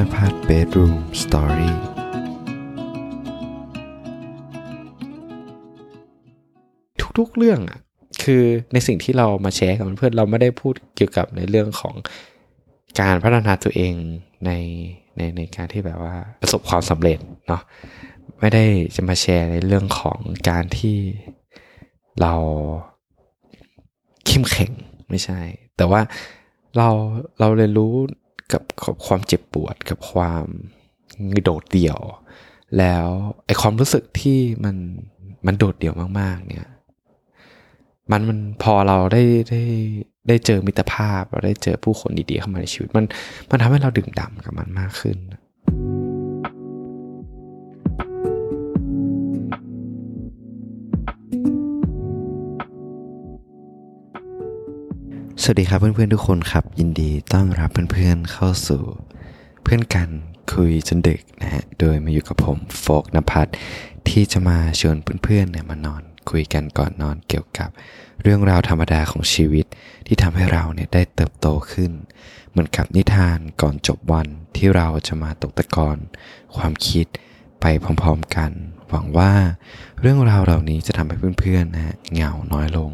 นภัทร Bedroom Story ทุกๆเรื่องอะคือในสิ่งที่เรามาแชร์กับเพื่อนเราไม่ได้พูดเกี่ยวกับในเรื่องของการพัฒนาตัวเองในในในการที่แบบว่าประสบความสำเร็จเนาะไม่ได้จะมาแชร์ในเรื่องของการที่เราเข้มแข็งไม่ใช่ แต่ว่าเราเราเรียนรู้ กับความเจ็บปวดกับความโดดเดี่ยว แล้วไอความรู้สึกที่มันมันโดดเดี่ยวมาก ๆ เนี่ย มันมันพอเราได้ได้ได้เจอมิตรภาพเราได้เจอผู้คนดีๆเข้ามาในชีวิต มันมันทำให้เราดื่มด่ำกับมันมากขึ้น สวัสดีครับเพื่อนๆทุกคนครับ ยินดีต้อนรับเพื่อนๆเข้าสู่เพื่อนกันคุยจนดึกนะฮะโดยมาอยู่กับผมโฟกนภัทรที่จะมาชวนเพื่อนๆเนี่ยมานอนคุยกันก่อนนอนเกี่ยวกับ เรื่องราวธรรมดาของชีวิต ที่ทำให้เราเนี่ยได้เติบโตขึ้น เหมือนกับนิทานก่อนจบวันที่เราจะมาตกตะกอนความคิดไปพร้อมๆกัน หวังว่าเรื่องราวเหล่านี้จะทำให้เพื่อนๆนะฮะเหงาน้อยลง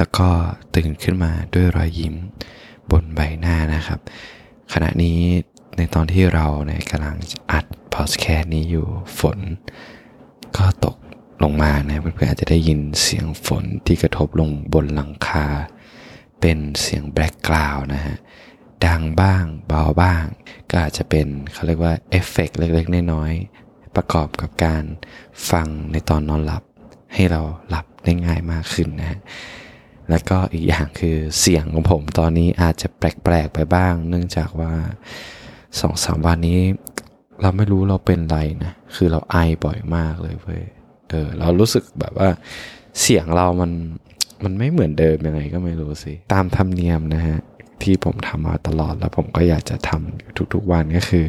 แล้วก็ตื่นขึ้นมาด้วยรอยยิ้มบนใบหน้านะครับ ขณะนี้ในตอนที่เราเนี่ยกำลังอัดพอดแคสต์นี้อยู่ฝน ก็ตกลงมานะเพื่อนๆอาจจะได้ยินเสียงฝนที่กระทบลงบนหลังคา เป็นเสียง background นะฮะดังบ้างเบาบ้าง ก็อาจจะเป็นเขาเรียกว่าเอฟเฟกต์เล็กๆ น้อยๆ ประกอบกับการฟังในตอนนอนหลับ ให้เราหลับได้ง่ายมากขึ้นนะฮะ แล้วก็อีกอย่างคือเสียงของผมตอนนี้อาจจะแปลกๆไปบ้าง เนื่องจากว่าสองสามวันนี้ เราไม่รู้เราเป็นไรนะ คือเราไอบ่อยมากเลยเว้ยเออเรารู้สึกแบบว่าเสียงเรามันมันไม่เหมือนเดิมยังไงก็ไม่รู้สิ ตามธรรมเนียมนะฮะ ที่ผมทำมาตลอดแล้วผมก็อยากจะทำอยู่ทุกๆวันก็คือ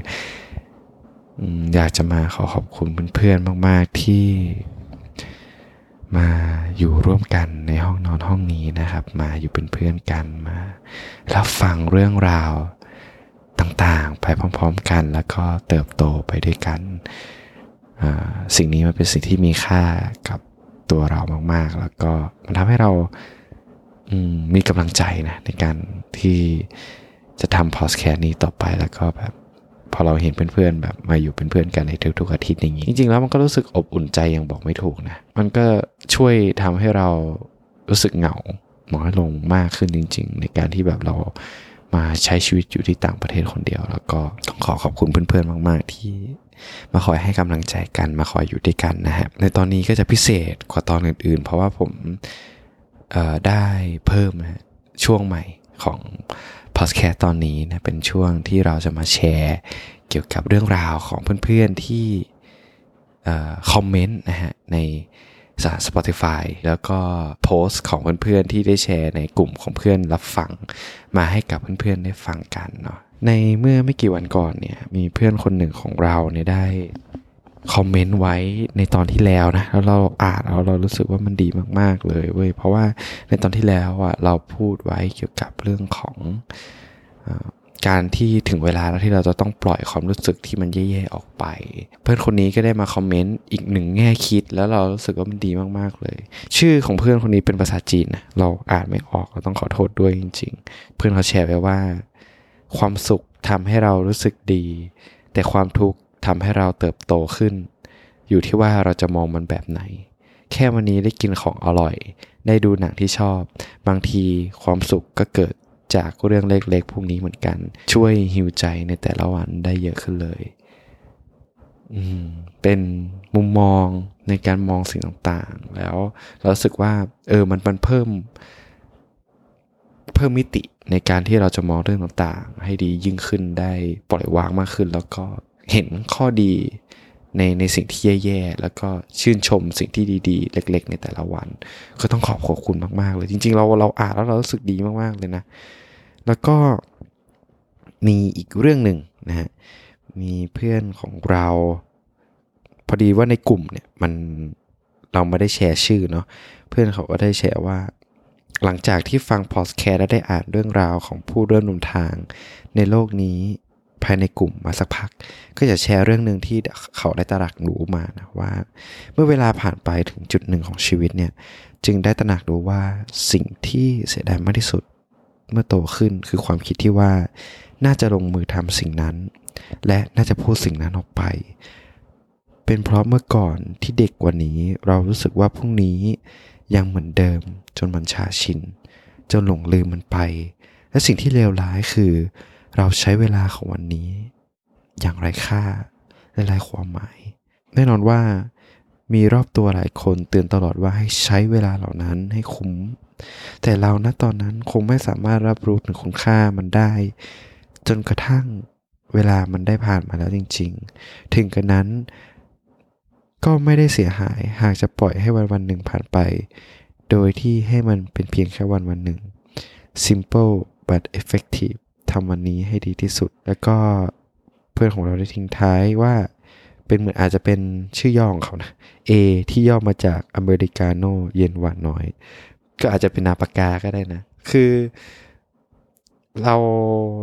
อืมอยากจะมาขอขอบคุณเพื่อนๆมาก ๆที่ มาอยู่ร่วมกันในห้องนอนห้องนี้นะครับ มาอยู่เป็นเพื่อนกันมารับฟังเรื่องราวต่างๆ ไปพร้อมๆ กันแล้วก็เติบโตไปด้วยกัน สิ่งนี้มันเป็นสิ่งที่มีค่ากับตัวเรามากๆ แล้วก็มันทำให้เรามีกำลังใจนะในการที่จะทำพอสแคสนี้ต่อไปแล้วก็แบบ พอเราเห็นเพื่อนๆแบบมาอยู่เป็นเพื่อนกันในทุกๆอาทิตย์อย่างนี้ จริงๆแล้วมันก็รู้สึกอบอุ่นใจอย่างบอกไม่ถูกนะ มันก็ช่วยทำให้เรารู้สึกเหงาน้อยลงมากขึ้นจริง ๆ ในการที่แบบเรามาใช้ชีวิตอยู่ที่ต่างประเทศคนเดียว แล้วก็ต้องขอขอบคุณเพื่อนๆมาก ๆ ที่มาคอยให้กำลังใจกันมาคอยอยู่ด้วยกันนะฮะในตอนนี้ก็จะพิเศษกว่าตอนอื่นๆ เพราะว่าผมได้เพิ่มช่วงใหม่ของ พอดแคสต์ตอนนี้นะเป็นช่วงที่เราจะมาแชร์เกี่ยวกับเรื่องราวของเพื่อนๆที่คอมเมนต์นะฮะในสา Spotify แล้วก็โพสต์ของเพื่อนๆที่ได้แชร์ในกลุ่มของเพื่อนรับฟัง มาให้กับเพื่อนๆได้ฟังกันเนาะในเมื่อไม่กี่วันก่อนเนี่ยมีเพื่อนคนหนึ่งของเราเนี่ยได้ คอมเมนต์ไว้ในตอนที่แล้วนะแล้วเราอ่านแล้วเรารู้สึกว่ามันดีมาก ๆ เลยเว้ยเพราะว่าในตอนที่แล้วอะเราพูดไว้เกี่ยวกับเรื่องของอการที่ถึงเวลาแล้วที่เราจะต้องปล่อยความรู้สึกที่มันแย่ๆออกไป เพื่อนคนนี้ก็ได้มาคอมเมนต์อีกหนึ่งแง่คิด แล้วเรารู้สึกว่ามันดีมากๆเลย ชื่อของเพื่อนคนนี้เป็นภาษาจีนนะเราอ่านไม่ออกเราต้องขอโทษด้วยจริง ๆ เพื่อนเขาแชร์ไว้ว่า ความสุขทำให้เรารู้สึกดี แต่ความทุกข์ ทำให้เราเติบโตขึ้น อยู่ที่ว่าเราจะมองมันแบบไหน แค่วันนี้ได้กินของอร่อย ได้ดูหนังที่ชอบ บางทีความสุขก็เกิดจากเรื่องเล็กๆพวกนี้เหมือนกัน ช่วยฮิวใจในแต่ละวันได้เยอะขึ้นเลยเป็นมุมมองในการมองสิ่งต่างๆ แล้วเราสึกว่า เออมันมันเพิ่ม เพิ่มมิติในการที่เราจะมองเรื่องต่างๆ ให้ดียิ่งขึ้นได้ปล่อยวางมากขึ้น แล้วก็ เห็นข้อดีในในสิ่งที่แย่ๆ แล้วก็ชื่นชมสิ่งที่ดีๆ เล็ก ๆ ในแต่ละวัน ก็ต้องขอบขอบคุณมากๆเลย จริง ๆ เราเราอ่านแล้วเรารู้สึกดีมากๆเลยนะ แล้วก็มีอีกเรื่องหนึ่งนะฮะ มีเพื่อนของเรา พอดีว่าในกลุ่มเนี่ยมันเราไม่ได้แชร์ชื่อเนาะ เพื่อนเขาก็ได้แชร์ว่า หลังจากที่ฟังพอดแคสต์และได้อ่านเรื่องราวของผู้เริ่มนำทาง ในโลกนี้ ภายในกลุ่มมาสักพัก ก็จะแชร์เรื่องหนึ่งที่เขาได้ตระหนักรู้มานะว่า เมื่อเวลาผ่านไปถึงจุดหนึ่งของชีวิตเนี่ยจึงได้ตระหนักรู้ว่าสิ่งที่เสียดายมากที่สุดเมื่อโตขึ้นคือความคิดที่ว่าน่าจะลงมือทำสิ่งนั้น และน่าจะพูดสิ่งนั้นออกไป เป็นเพราะเมื่อก่อนที่เด็กกว่านี้เรารู้สึกว่าพรุ่งนี้ยังเหมือนเดิมจนมันชาชินจนหลงลืมมันไป และสิ่งที่เลวร้ายคือ เราใช้เวลาของวันนี้ อย่างไรค่าและไรความหมาย แน่นอนว่ามีรอบตัวหลายคนเตือนตลอดว่าให้ใช้เวลาเหล่านั้นให้คุ้ม แต่เราณตอนนั้นคงไม่สามารถรับรู้ถึงคุณค่ามันได้ จนกระทั่งเวลามันได้ผ่านมาแล้วจริง ๆ ถึงกระนั้น ก็ไม่ได้เสียหายหากจะปล่อยให้วันวันหนึ่งผ่านไป โดยที่ให้มันเป็นเพียงแค่วันวันหนึ่ง simple but effective ทำวันนี้ให้ดีที่สุด แล้วก็เพื่อนของเราได้ทิ้งท้ายว่าเป็นเหมือนอาจจะเป็นชื่อย่อของเขานะ A ที่ย่อมาจากอเมริกาโน่เย็นหวานน้อย ก็อาจจะเป็นนาปากกาก็ได้นะ คือ เรา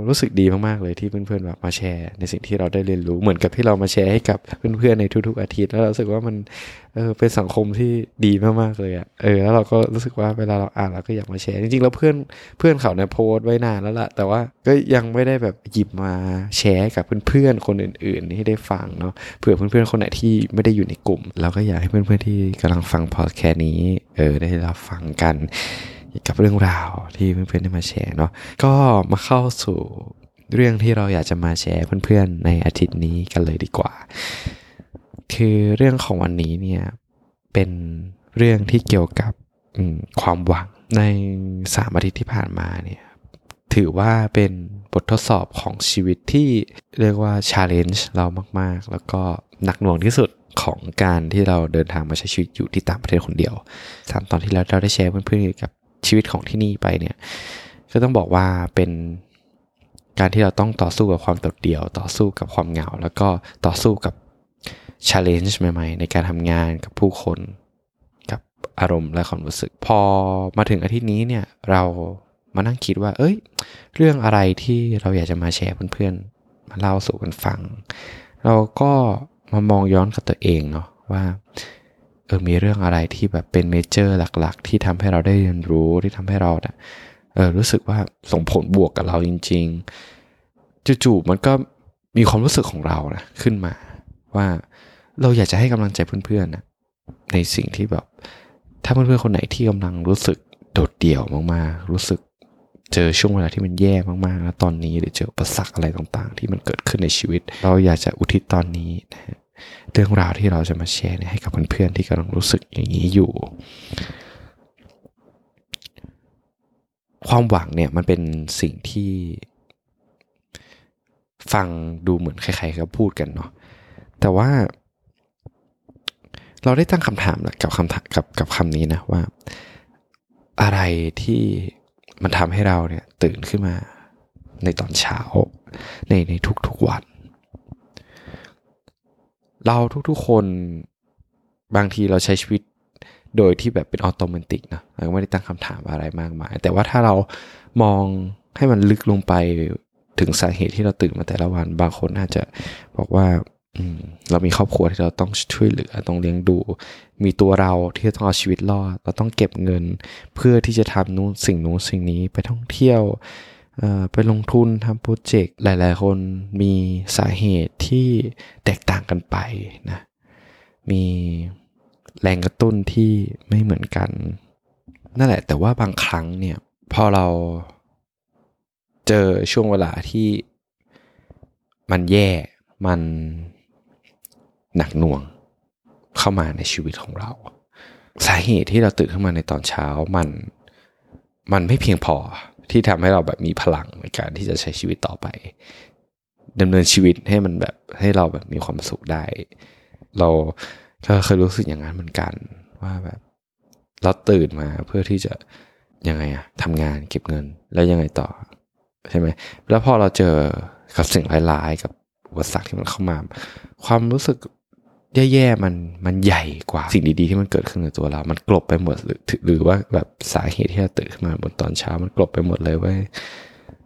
รู้สึกดีมากๆเลยที่เพื่อนๆแบบมาแชร์ ในสิ่งที่เราได้เรียนรู้เหมือนกับที่เรามาแชร์ให้กับเพื่อนๆในทุกๆอาทิตย์แล้วเราสึกว่ามันเออเป็นสังคมที่ดีมากๆเลยอะ่ะเออแล้วเราก็รู้สึกว่าเวลาเราอ่านเราก็อยากมาแชร์จริงๆแล้วเพื่อนเพื่อนเขาเนี่ยโพสต์ไว้นานแล้วล่ะแต่ว่าก็ยังไม่ได้แบบหยิบมาแชร์กับเพื่อนๆคนอื่นๆให้ได้ฟังเนาะเผื่อเพื่อนๆคนไหนที่ไม่ได้อยู่ในกลุ่มเราก็อยากให้เพื่อนๆที่กำลังฟังพอดแคสต์นี้เออได้รับฟังกัน กับเรื่องราวที่เพื่อนๆได้มาแชร์เนาะก็มาเข้าสู่เรื่องที่เราอยากจะมาแชร์เพื่อนๆในอาทิตย์นี้กันเลยดีกว่า คือเรื่องของวันนี้เนี่ยเป็นเรื่องที่เกี่ยวกับความหวังในสามอาทิตย์ที่ผ่านมาเนี่ยถือว่าเป็นบททดสอบของชีวิตที่เรียกว่าชาเลนจ์เรามากๆ แล้วก็หนักหน่วงที่สุดของการที่เราเดินทางมาใช้ชีวิตอยู่ที่ต่างประเทศคนเดียวสามตอนที่แล้วเราได้แชร์เพื่อนๆกับ ชีวิตของที่นี่ไปเนี่ย ก็ต้องบอกว่าเป็นการที่เราต้องต่อสู้กับความโดดเดี่ยว ต่อสู้กับความเหงา แล้วก็ต่อสู้กับ challenge ใหม่ ๆ ในการทำงานกับผู้คนกับอารมณ์และความรู้สึก พอมาถึงอาทิตย์นี้เนี่ยเรามานั่งคิดว่า เอ้ย เรื่องอะไรที่เราอยากจะมาแชร์เพื่อนๆ มาเล่าสู่กันฟัง เราก็มามองย้อนกับตัวเองเนาะว่า เออมีเรื่องอะไรที่แบบเป็นเมเจอร์หลัก ๆ ที่ทำให้เราได้เรียนรู้ที่ทำให้เราเออรู้สึกว่าส่งผลบวกกับเราจริง ๆจู่ๆมันก็มีความรู้สึกของเรานะขึ้นมา ว่าเราอยากจะให้กำลังใจเพื่อนๆนะในสิ่งที่แบบ ถ้าเพื่อนๆคนไหนที่กำลังรู้สึกโดดเดี่ยวมากๆ รู้สึกเจอช่วงเวลาที่มันแย่มากๆแล้วตอนนี้หรือเจอประสักอะไรต่างๆ ที่มันเกิดขึ้นในชีวิต เราอยากจะอุทิศตอนนี้นะ เรื่องราวที่เราจะมาแชร์ให้กับเพื่อนๆที่กำลังรู้สึกอย่างนี้อยู่ ความหวังเนี่ยมันเป็นสิ่งที่ฟังดูเหมือนใครๆก็พูดกันเนาะแต่ว่า เราได้ตั้งคำถามกับคำกับกับคำนี้นะว่า อะไรที่มันทำให้เราเนี่ยตื่นขึ้นมาในตอนเช้าในในทุกๆวัน เราทุกๆคนบางทีเราใช้ชีวิตโดยที่แบบเป็นออโตเมติกนะเราไม่ได้ตั้งคำถามอะไรมากมาย แต่ว่าถ้าเรามองให้มันลึกลงไปถึงสาเหตุที่เราตื่นมาแต่ละวัน บางคนอาจจะบอกว่าเรามีครอบครัวที่เราต้องช่วยเหลือต้องเลี้ยงดู มีตัวเราที่ต้องเอาชีวิตรอด เราต้องเก็บเงิน เพื่อที่จะทำนู้นสิ่งนู้นสิ่งนี้ไปท่องเที่ยว ไปลงทุนทำโปรเจกต์หลาย ๆ คนมีสาเหตุที่แตกต่างกันไปนะมีแรงกระตุ้นที่ไม่เหมือนกัน นั่นแหละแต่ว่าบางครั้งเนี่ยพอเราเจอช่วงเวลาที่มันแย่มันหนักหน่วงเข้ามาในชีวิตของเรา สาเหตุที่เราตื่นขึ้นมาในตอนเช้ามันมันไม่เพียงพอ ที่ทำให้เราแบบมีพลังในการที่จะใช้ชีวิตต่อไปดำเนินชีวิตให้มันแบบให้เราแบบมีความสุขได้ เราก็เคยรู้สึกอย่างนั้นเหมือนกัน ว่าแบบเราตื่นมาเพื่อที่จะยังไงอะทำงานเก็บเงินแล้วยังไงต่อ ใช่ไหมแล้วพอเราเจอกับสิ่งร้ายๆ กับอุปสรรคที่มันเข้ามา ความรู้สึก แย่ๆมันมันใหญ่กว่าสิ่งดีๆที่มันเกิดขึ้นในตัวเรา มันกลบไปหมดหรือหรือว่าแบบสาเหตุที่เราตื่นขึ้นมาบนตอนเช้ามันกลบไปหมดเลยว่า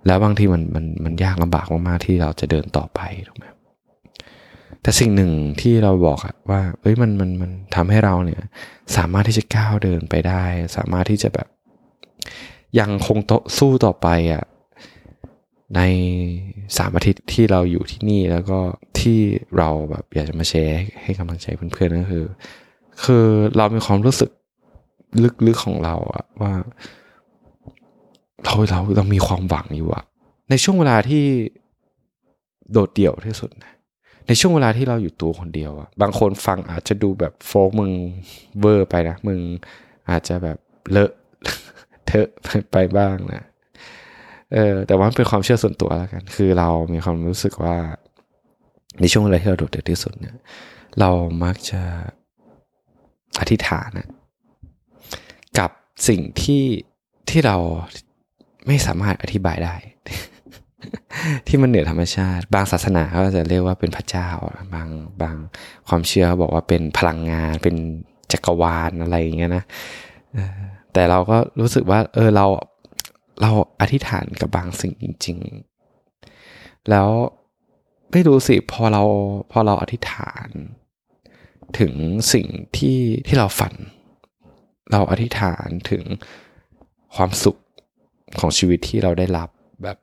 แล้วบางทีมันมันมันยากลำบากมากๆที่เราจะเดินต่อไปถูกไหมแต่สิ่งหนึ่งที่เราบอกอะว่าเอ้ยมันมันมันทำให้เราเนี่ย สามารถที่จะก้าวเดินไปได้ สามารถที่จะแบบ ยังคงโตสู้ต่อไปอะ ในสามอาทิตย์ที่เราอยู่ที่นี่แล้วก็ที่เราแบบอยากจะมาแชร์ให้กำลังใจเพื่อนๆก็คือ คือเรามีความรู้สึกลึกๆของเราอะว่าเราเราเรามีความหวังอยู่อะในช่วงเวลาที่โดดเดี่ยวที่สุดนะในช่วงเวลาที่เราอยู่ตัวคนเดียวอะบางคนฟังอาจจะดูแบบโฟกมึงเวอร์ไปนะ มึงอาจจะแบบเลอะเทอะไปบ้างนะ เออแต่ว่าเป็นความเชื่อส่วนตัวแล้วกัน คือเรามีความรู้สึกว่า ในช่วงเวลาที่เราโดดเดี่ยวที่สุดเนี่ย เรามักจะอธิษฐานนะกับสิ่งที่ที่เราไม่สามารถอธิบายได้ ที่มันเหนือธรรมชาติ บางศาสนาเขาจะเรียกว่าเป็นพระเจ้า บางบางความเชื่อเขาบอกว่าเป็นพลังงานเป็นจักรวาลอะไรอย่างเงี้ยนะแต่เราก็รู้สึกว่า เออเรา เราอธิษฐานกับบางสิ่งจริง ๆ แล้วไม่รู้สิพอเราพอเราอธิษฐาน ถึงสิ่งที่ที่เราฝัน เราอธิษฐานถึงความสุขของชีวิตที่เราได้รับแบบ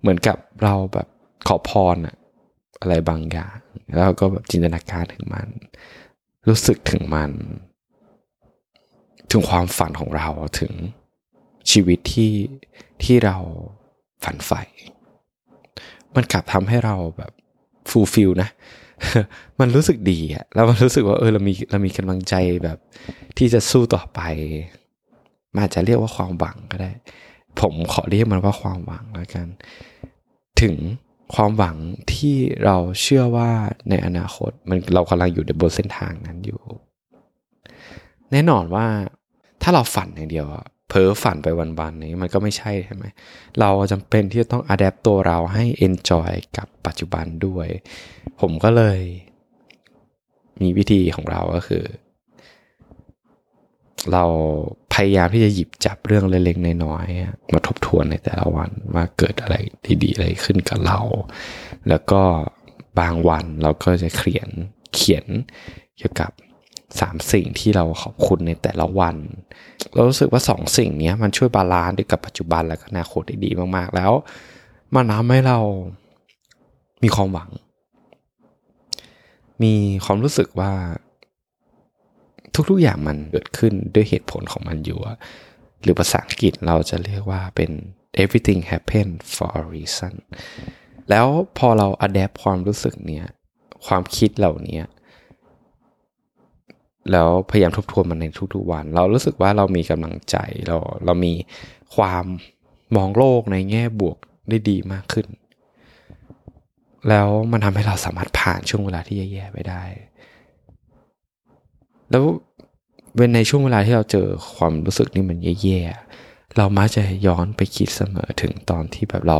เหมือนกับเราแบบขอพรอะอะไรบางอย่าง แล้วก็แบบจินตนาการถึงมัน รู้สึกถึงมัน ถึงความฝันของเราถึง ชีวิตที่ที่เราฝันใฝ่มันกลับทำให้เราแบบฟูลฟิลนะ มันรู้สึกดีอะแล้วมันรู้สึกว่าเออเรามีเรามีกำลังใจแบบ ที่จะสู้ต่อไปมันอาจจะเรียกว่าความหวังก็ได้ ผมขอเรียกมันว่าความหวังแล้วกัน ถึงความหวังที่เราเชื่อว่าในอนาคต มันเรากำลังอยู่ในบนเส้นทางนั้นอยู่ แน่นอนว่าถ้าเราฝันอย่างเดียว เพ้อฝันไปวันๆนี้มันก็ไม่ใช่ใช่ไหมเราจำเป็นที่จะต้องอัดแอปตัวเราให้ enjoy กับปัจจุบันด้วย ผมก็เลย มีวิธีของเราก็คือ เราพยายามที่จะหยิบจับเรื่องเล็กๆน้อยๆมาทบทวนในแต่ละวันว่าเกิดอะไรดีๆอะไรขึ้นกับเรา แล้วก็บางวันเราก็จะเขียนเขียนเกี่ยวกับ สามสิ่งที่เราขอบคุณในแต่ละวัน เรารู้สึกว่าสองสิ่งนี้มันช่วย balance ด้วยกับปัจจุบันและอนาคตได้ดีมากๆ แล้วมันทำให้เรามีความหวัง มีความรู้สึกว่า ทุกๆอย่างมันเกิดขึ้นด้วยเหตุผลของมันอยู่ หรือภาษาอังกฤษเราจะเรียกว่าเป็น everything happen for a reason แล้วพอเรา adapt ความรู้สึกเนี้ยความคิดเหล่านี้ แล้วพยายามทบทวนมันในทุกๆวัน เรารู้สึกว่าเรามีกำลังใจเราเรามีความมองโลกในแง่บวกได้ดีมากขึ้น แล้วมันทำให้เราสามารถผ่านช่วงเวลาที่แย่ๆไปได้ แล้วเว้นในช่วงเวลาที่เราเจอความรู้สึกนี่มันแย่ๆเรามักจะย้อนไปคิดเสมอถึงตอนที่แบบเรา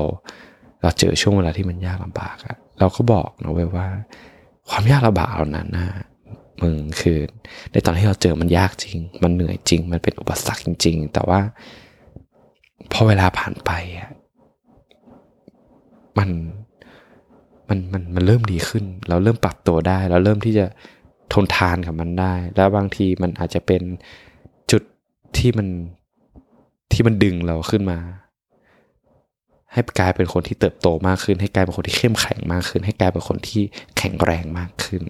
เราเจอช่วงเวลาที่มันยากลำบากอะเราก็บอกนะเว้ยว่า ความยากลำบากเหล่านั้นนะ มึงคือในตอนที่เราเจอมันยากจริง มันเหนื่อยจริง มันเป็นอุปสรรคจริง ๆ แต่ว่า พอเวลาผ่านไปอะมันมันมันมันเริ่มดีขึ้น เราเริ่มปรับตัวได้ เราเริ่มที่จะทนทานกับมันได้ แล้วบางทีมันอาจจะเป็นจุดที่มันที่มันดึงเราขึ้นมา ให้กลายเป็นคนที่เติบโตมากขึ้น ให้กลายเป็นคนที่เข้มแข็งมากขึ้น ให้กลายเป็นคนที่แข็งแรงมากขึ้น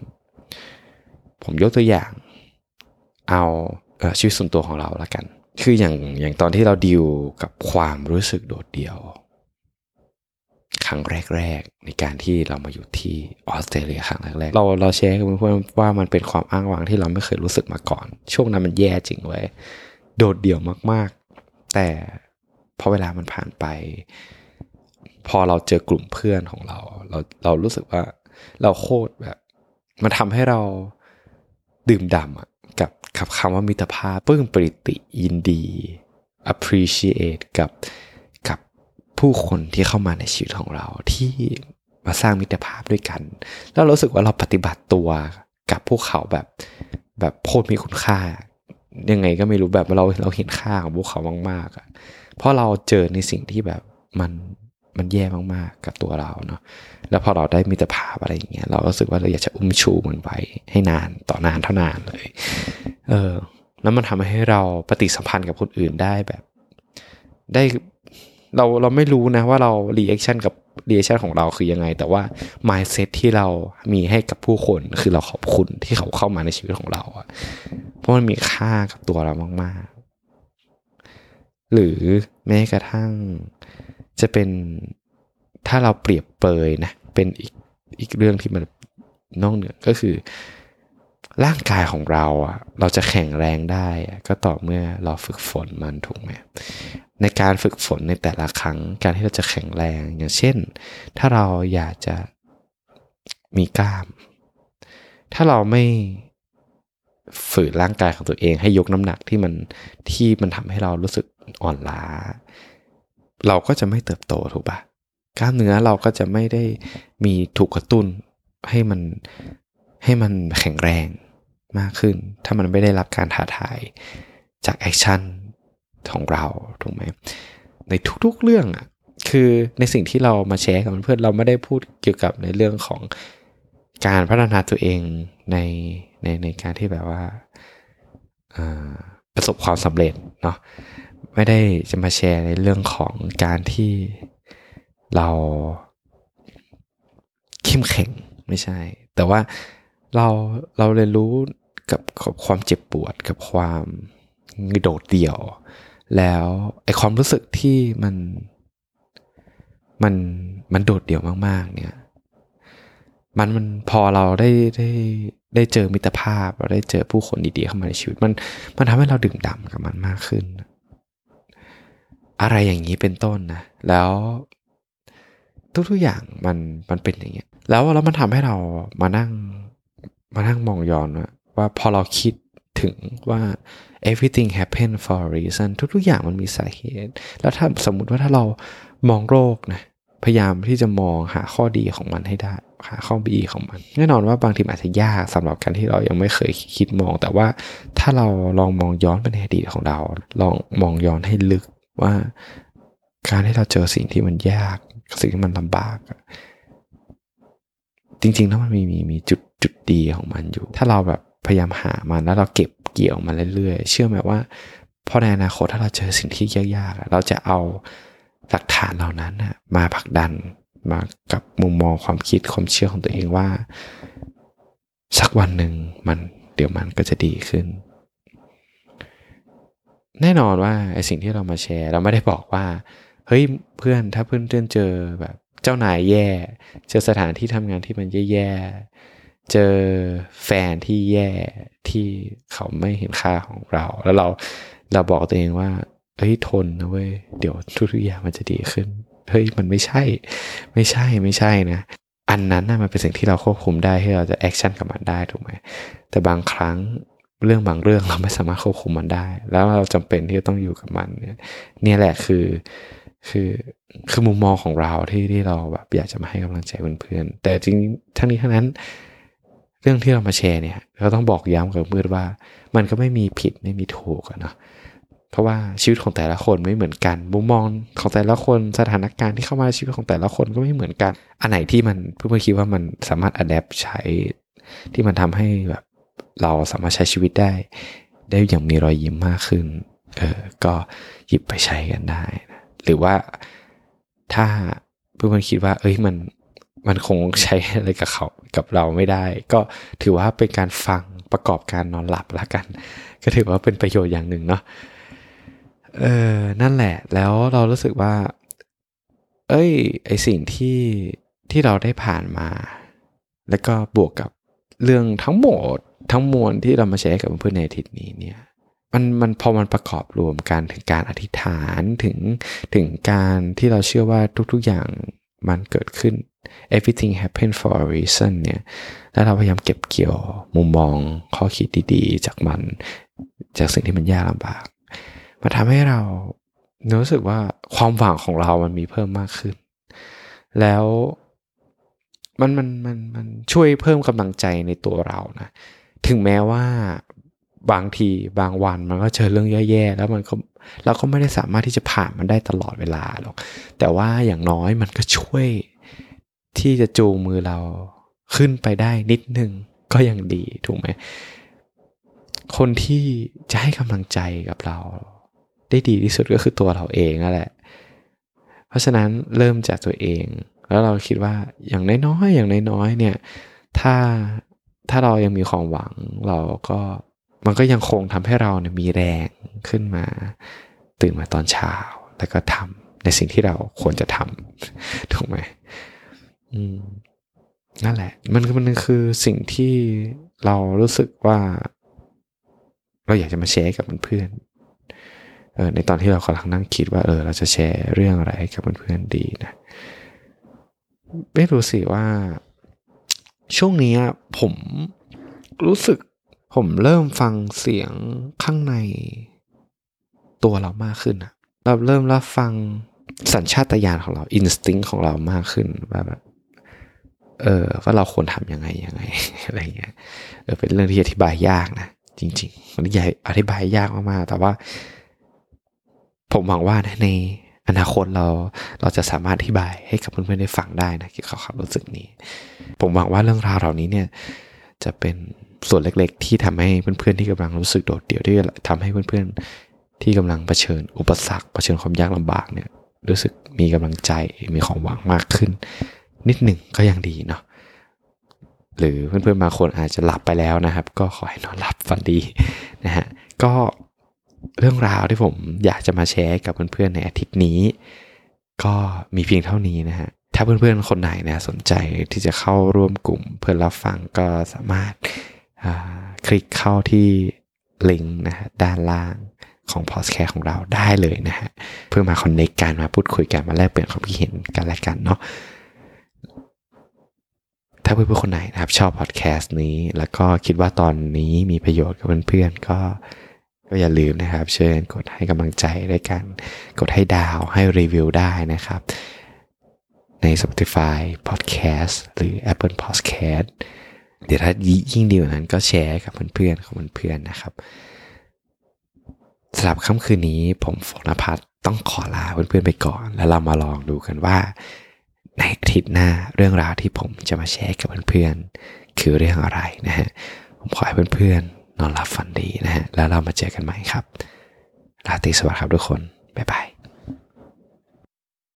ผมยกตัวอย่าง เอาชีวิตส่วนตัวของเราละกัน คืออย่างอย่างตอนที่เราดิวกับความรู้สึกโดดเดี่ยว ครั้งแรก ๆ ในการที่เรามาอยู่ที่ออสเตรเลียครั้งแรกๆเราเราแชร์กับเพื่อนว่ามันเป็นความอ้างว้างที่เราไม่เคยรู้สึกมาก่อน ช่วงนั้นมันแย่จริงเว้ยโดดเดี่ยวมากๆ แต่พอเวลามันผ่านไป พอเราเจอกลุ่มเพื่อนของเรา เราเรารู้สึกว่าเราโคตรแบบ มันทำให้เรา ดื่มด่ำกับกับคำว่ามิตรภาพปลื้มปริติยินดี appreciate กับกับผู้คนที่เข้ามาในชีวิตของเราที่มาสร้างมิตรภาพด้วยกัน แล้วรู้สึกว่าเราปฏิบัติตัวกับพวกเขาแบบแบบโคตรมีคุณค่า ยังไงก็ไม่รู้แบบเราเราเห็นค่าของพวกเขามากๆอะเพราะเราเจอในสิ่งที่แบบมัน มันแย่มากๆกับตัวเราเนาะแล้วพอเราได้มิตรภาพอะไรอย่างเงี้ยเราก็รู้สึกว่าเราอยากจะอุ้มชูมันไว้ให้นานต่อนานเท่านานเลย เออ แล้วมันทำให้เราปฏิสัมพันธ์กับคนอื่นได้แบบ ได้เราเราไม่รู้นะว่าเรา reaction กับ reaction ของเราคือยังไง แต่ว่า mindset ที่เรามีให้กับผู้คนคือเราขอบคุณที่เขาเข้ามาในชีวิตของเราอะเพราะมันมีค่ากับตัวเรามาก ๆ หรือแม้กระทั่ง จะเป็นถ้าเราเปรียบเปยนะเป็นอีกอีกเรื่องที่มันนอกเหนือก็คือ ร่างกายของเราอะเราจะแข็งแรงได้ก็ต่อเมื่อเราฝึกฝนมันถูกไหมในการฝึกฝนในแต่ละครั้งการที่เราจะแข็งแรงอย่างเช่น ถ้าเราอยากจะมีกล้าม ถ้าเราไม่ฝืนร่างกายของตัวเองให้ยกน้ำหนักที่มันที่มันทำให้เรารู้สึกอ่อนล้า เราก็จะไม่เติบโตถูกปะกล้ามเนื้อเราก็จะไม่ได้มีถูกกระตุ้นให้มันให้มันแข็งแรงมากขึ้น ถ้ามันไม่ได้รับการท้าทายจากแอคชั่นของเราถูกไหมในทุกๆเรื่องอะคือในสิ่งที่เรามาแชร์กับเพื่อนเราไม่ได้พูดเกี่ยวกับในเรื่องของการพัฒนาตัวเองในในในการที่แบบว่าประสบความสำเร็จเนาะ ไม่ได้จะมาแชร์ในเรื่องของการที่เราเข้มแข็งไม่ใช่ แต่ว่าเราเราเรียนรู้กับความเจ็บปวดกับความโดดเดี่ยว แล้วไอความรู้สึกที่มันมันมันโดดเดี่ยวมาก ๆ เนี่ย มันมันพอเราได้ได้ได้เจอมิตรภาพ เราได้เจอผู้คนดีๆเข้ามาในชีวิต มันมันทำให้เราดื่มด่ำกับมันมากขึ้น อะไรอย่างนี้เป็นต้นนะ แล้วทุกๆอย่างมันมันเป็นอย่างเงี้ย แล้วแล้วมันทำให้เรามานั่งมานั่งมองย้อนว่าว่าพอเราคิดถึงว่า everything happen for a reason ทุกๆอย่างมันมีสาเหตุ แล้วถ้าสมมุติว่าถ้าเรามองโรคนะพยายามที่จะมองหาข้อดีของมันให้ได้หาข้อดีของมัน แน่นอนว่าบางทีอาจจะยากสำหรับการที่เรายังไม่เคยคิดมอง แต่ว่าถ้าเราลองมองย้อนไปในอดีตของเรา ลองมองย้อนให้ลึก ว่าการที่เราเจอสิ่งที่มันยาก สิ่งที่มันลำบาก จริงๆแล้วมันมีมีมีจุดจุดดีของมันอยู่ ถ้าเราแบบพยายามหามันแล้วเราเก็บเกี่ยวมาเรื่อยๆ เชื่อไหมว่าพอในอนาคตถ้าเราเจอสิ่งที่ยากๆ เราจะเอาหลักฐานเหล่านั้นมาผลักดันมากับมุมมองความคิดความเชื่อของตัวเองว่า สักวันหนึ่งมันเดี๋ยวมันก็จะดีขึ้น แน่นอนว่าไอสิ่งที่เรามาแชร์ เราไม่ได้บอกว่า เฮ้ยเพื่อนถ้าเพื่อนเจอแบบเจ้านายแย่ เจอสถานที่ทำงานที่มันแย่เจอแฟนที่แย่ที่เขาไม่เห็นค่าของเรา แล้วเราเราบอกตัวเองว่าเฮ้ยทนนะเว้ยเดี๋ยวทุกๆอย่างมันจะดีขึ้นเฮ้ยมันไม่ใช่ ไม่ใช่ไม่ใช่นะ อันนั้นนะมันเป็นสิ่งที่เราควบคุมได้ที่เราจะ action กับมันได้ถูกไหมแต่บางครั้ง เรื่องบางเรื่องเราไม่สามารถควบคุมมันได้ แล้วเราจำเป็นที่จะต้องอยู่กับมันเนี่ยนี่แหละคือคือคือมุมมองของเราที่ที่เราแบบอยากจะมาให้กำลังใจเพื่อนๆแต่จริงทั้งนี้ทั้งนั้น เรื่องที่เรามาแชร์เนี่ยเราต้องบอกย้ำกับเพื่อนว่า มันก็ไม่มีผิดไม่มีถูกนะเพราะว่าชีวิตของแต่ละคนไม่เหมือนกันมุมมองของแต่ละคนสถานการณ์ที่เข้ามาชีวิตของแต่ละคนก็ไม่เหมือนกัน อันไหนที่มันเพื่อนๆคิดว่ามันสามารถอัดแอปใช้ที่มันทำให้แบบ เราสามารถใช้ชีวิตได้ ได้อย่างมีรอยยิ้มมากขึ้นเออก็หยิบไปใช้กันได้นะหรือว่าถ้าเพื่อนคิดว่า เอ้ยมันมันคงใช้อะไรกับเขากับเราไม่ได้ ก็ถือว่าเป็นการฟังประกอบการนอนหลับละกัน ก็ถือว่าเป็นประโยชน์อย่างหนึ่งเนาะเออนั่นแหละ แล้วเรารู้สึกว่า เอ้ย ไอสิ่งที่ที่เราได้ผ่านมา แล้วก็บวกกับเรื่องทั้งหมด ทั้งมวลที่เรามาแชร์กับเพื่อนในอาทิตย์นี้เนี่ยมันมันพอมันประกอบรวมกันถึงการอธิษฐานถึงถึงการที่เราเชื่อว่าทุกๆอย่างมันเกิดขึ้น everything happen for a reason เนี่ยแล้วเราพยายามเก็บเกี่ยวมุมมองข้อคิดดีๆ จากมัน จากสิ่งที่มันยากลำบากมาทำให้เรารู้สึกว่าความหวังของเรามันมีเพิ่มมากขึ้น แล้วมันมันมันมันช่วยเพิ่มกำลังใจในตัวเรานะ ถึงแม้ว่าบางทีบางวันมันก็เจอเรื่องแย่ๆแล้วมันก็เราก็ไม่ได้สามารถที่จะผ่านมันได้ตลอดเวลาหรอกแต่ว่าอย่างน้อยมันก็ช่วยที่จะจูงมือเราขึ้นไปได้นิดนึงก็ยังดีถูกไหมคนที่จะให้กำลังใจกับเรา ได้ดีที่สุดก็คือตัวเราเองนั่นแหละ เพราะฉะนั้นเริ่มจากตัวเอง แล้วเราคิดว่าอย่างน้อยๆอย่างน้อยๆเนี่ย ถ้า ถ้าเรายังมีความหวังเราก็มันก็ยังคงทำให้เราเนี่ยมีแรงขึ้นมา ตื่นมาตอนเช้า แล้วก็ทำในสิ่งที่เราควรจะทำถูกไหมอืมนั่นแหละ มันมันคือสิ่งที่เรารู้สึกว่า เราอยากจะมาแชร์กับเพื่อนเออในตอนที่เรากำลังนั่งคิดว่าเออ เราจะแชร์เรื่องอะไรกับเพื่อนๆดีนะไม่รู้สิว่า ช่วงนี้ผมรู้สึกผมเริ่มฟังเสียงข้างในตัวเรามากขึ้นอะเราเริ่มรับฟังสัญชาตญาณของเราอินสติ้งของเรามากขึ้นว่าแบบเออว่าเราควรทำยังไงยังไงอะไรเงี้ยเออเป็นเรื่องที่อธิบายยากนะ จริงๆมันใหญ่อธิบายยากมากๆแต่ว่า ผมหวังว่าใน อนาคตเราเราจะสามารถอธิบายให้กับเพื่อนๆได้ฟังได้นะเกี่ยวกับความรู้สึกนี้ ผมหวังว่าเรื่องราวเหล่านี้เนี่ยจะเป็นส่วนเล็กๆ ที่ทำให้เพื่อนๆที่กำลังรู้สึกโดดเดี่ยวที่ทำให้เพื่อนๆที่กำลังเผชิญ อุปสรรคเผชิญความยากลำบากเนี่ยรู้สึกมีกำลังใจมีความหวังมากขึ้น นิดหนึ่งก็ยังดีเนาะหรือเพื่อนๆบางคนอาจจะหลับไปแล้วนะครับ ก็ขอให้นอนหลับฝันดีนะฮะก็ เรื่องราวที่ผมอยากจะมาแชร์กับเพื่อนๆในอาทิตย์นี้ ก็มีเพียงเท่านี้นะฮะถ้าเพื่อนๆคนไหนนะสนใจที่จะเข้าร่วมกลุ่มเพื่อนรับฟังก็สามารถคลิกเข้าที่ลิงก์นะฮะด้านล่างของพอดแคสต์ของเราได้เลยนะฮะเพื่อมาคอนเนคกันมาพูดคุยกันมาแลกเปลี่ยนความคิดเห็นกันและกันเนาะถ้าเพื่อนๆคนไหนนะครับชอบพอดแคสต์นี้ แล้วก็คิดว่าตอนนี้มีประโยชน์กับเพื่อนๆก็ ก็อย่าลืมนะครับเชิญกดให้กำลังใจด้วยกันกดให้ดาวให้รีวิวได้นะครับ ใน Spotify Podcast หรือ Apple Podcast เดี๋ยวถ้ายิ่งดีกว่านั้นก็แชร์กับเพื่อนๆของเพื่อนๆนะครับสำหรับค่ำคืนนี้ผมฝนพัฒต้องขอลาเพื่อนๆไปก่อน แล้วเรามาลองดูกันว่า ในอาทิตย์หน้าเรื่องราวที่ผมจะมาแชร์กับเพื่อนๆคือเรื่องอะไรนะฮะผมขอให้เพื่อนๆ นอนหลับฝันดีนะฮะ แล้วเรามาเจอกันใหม่ครับ ราตรีสวัสดิ์ครับทุกคน บ๊ายบาย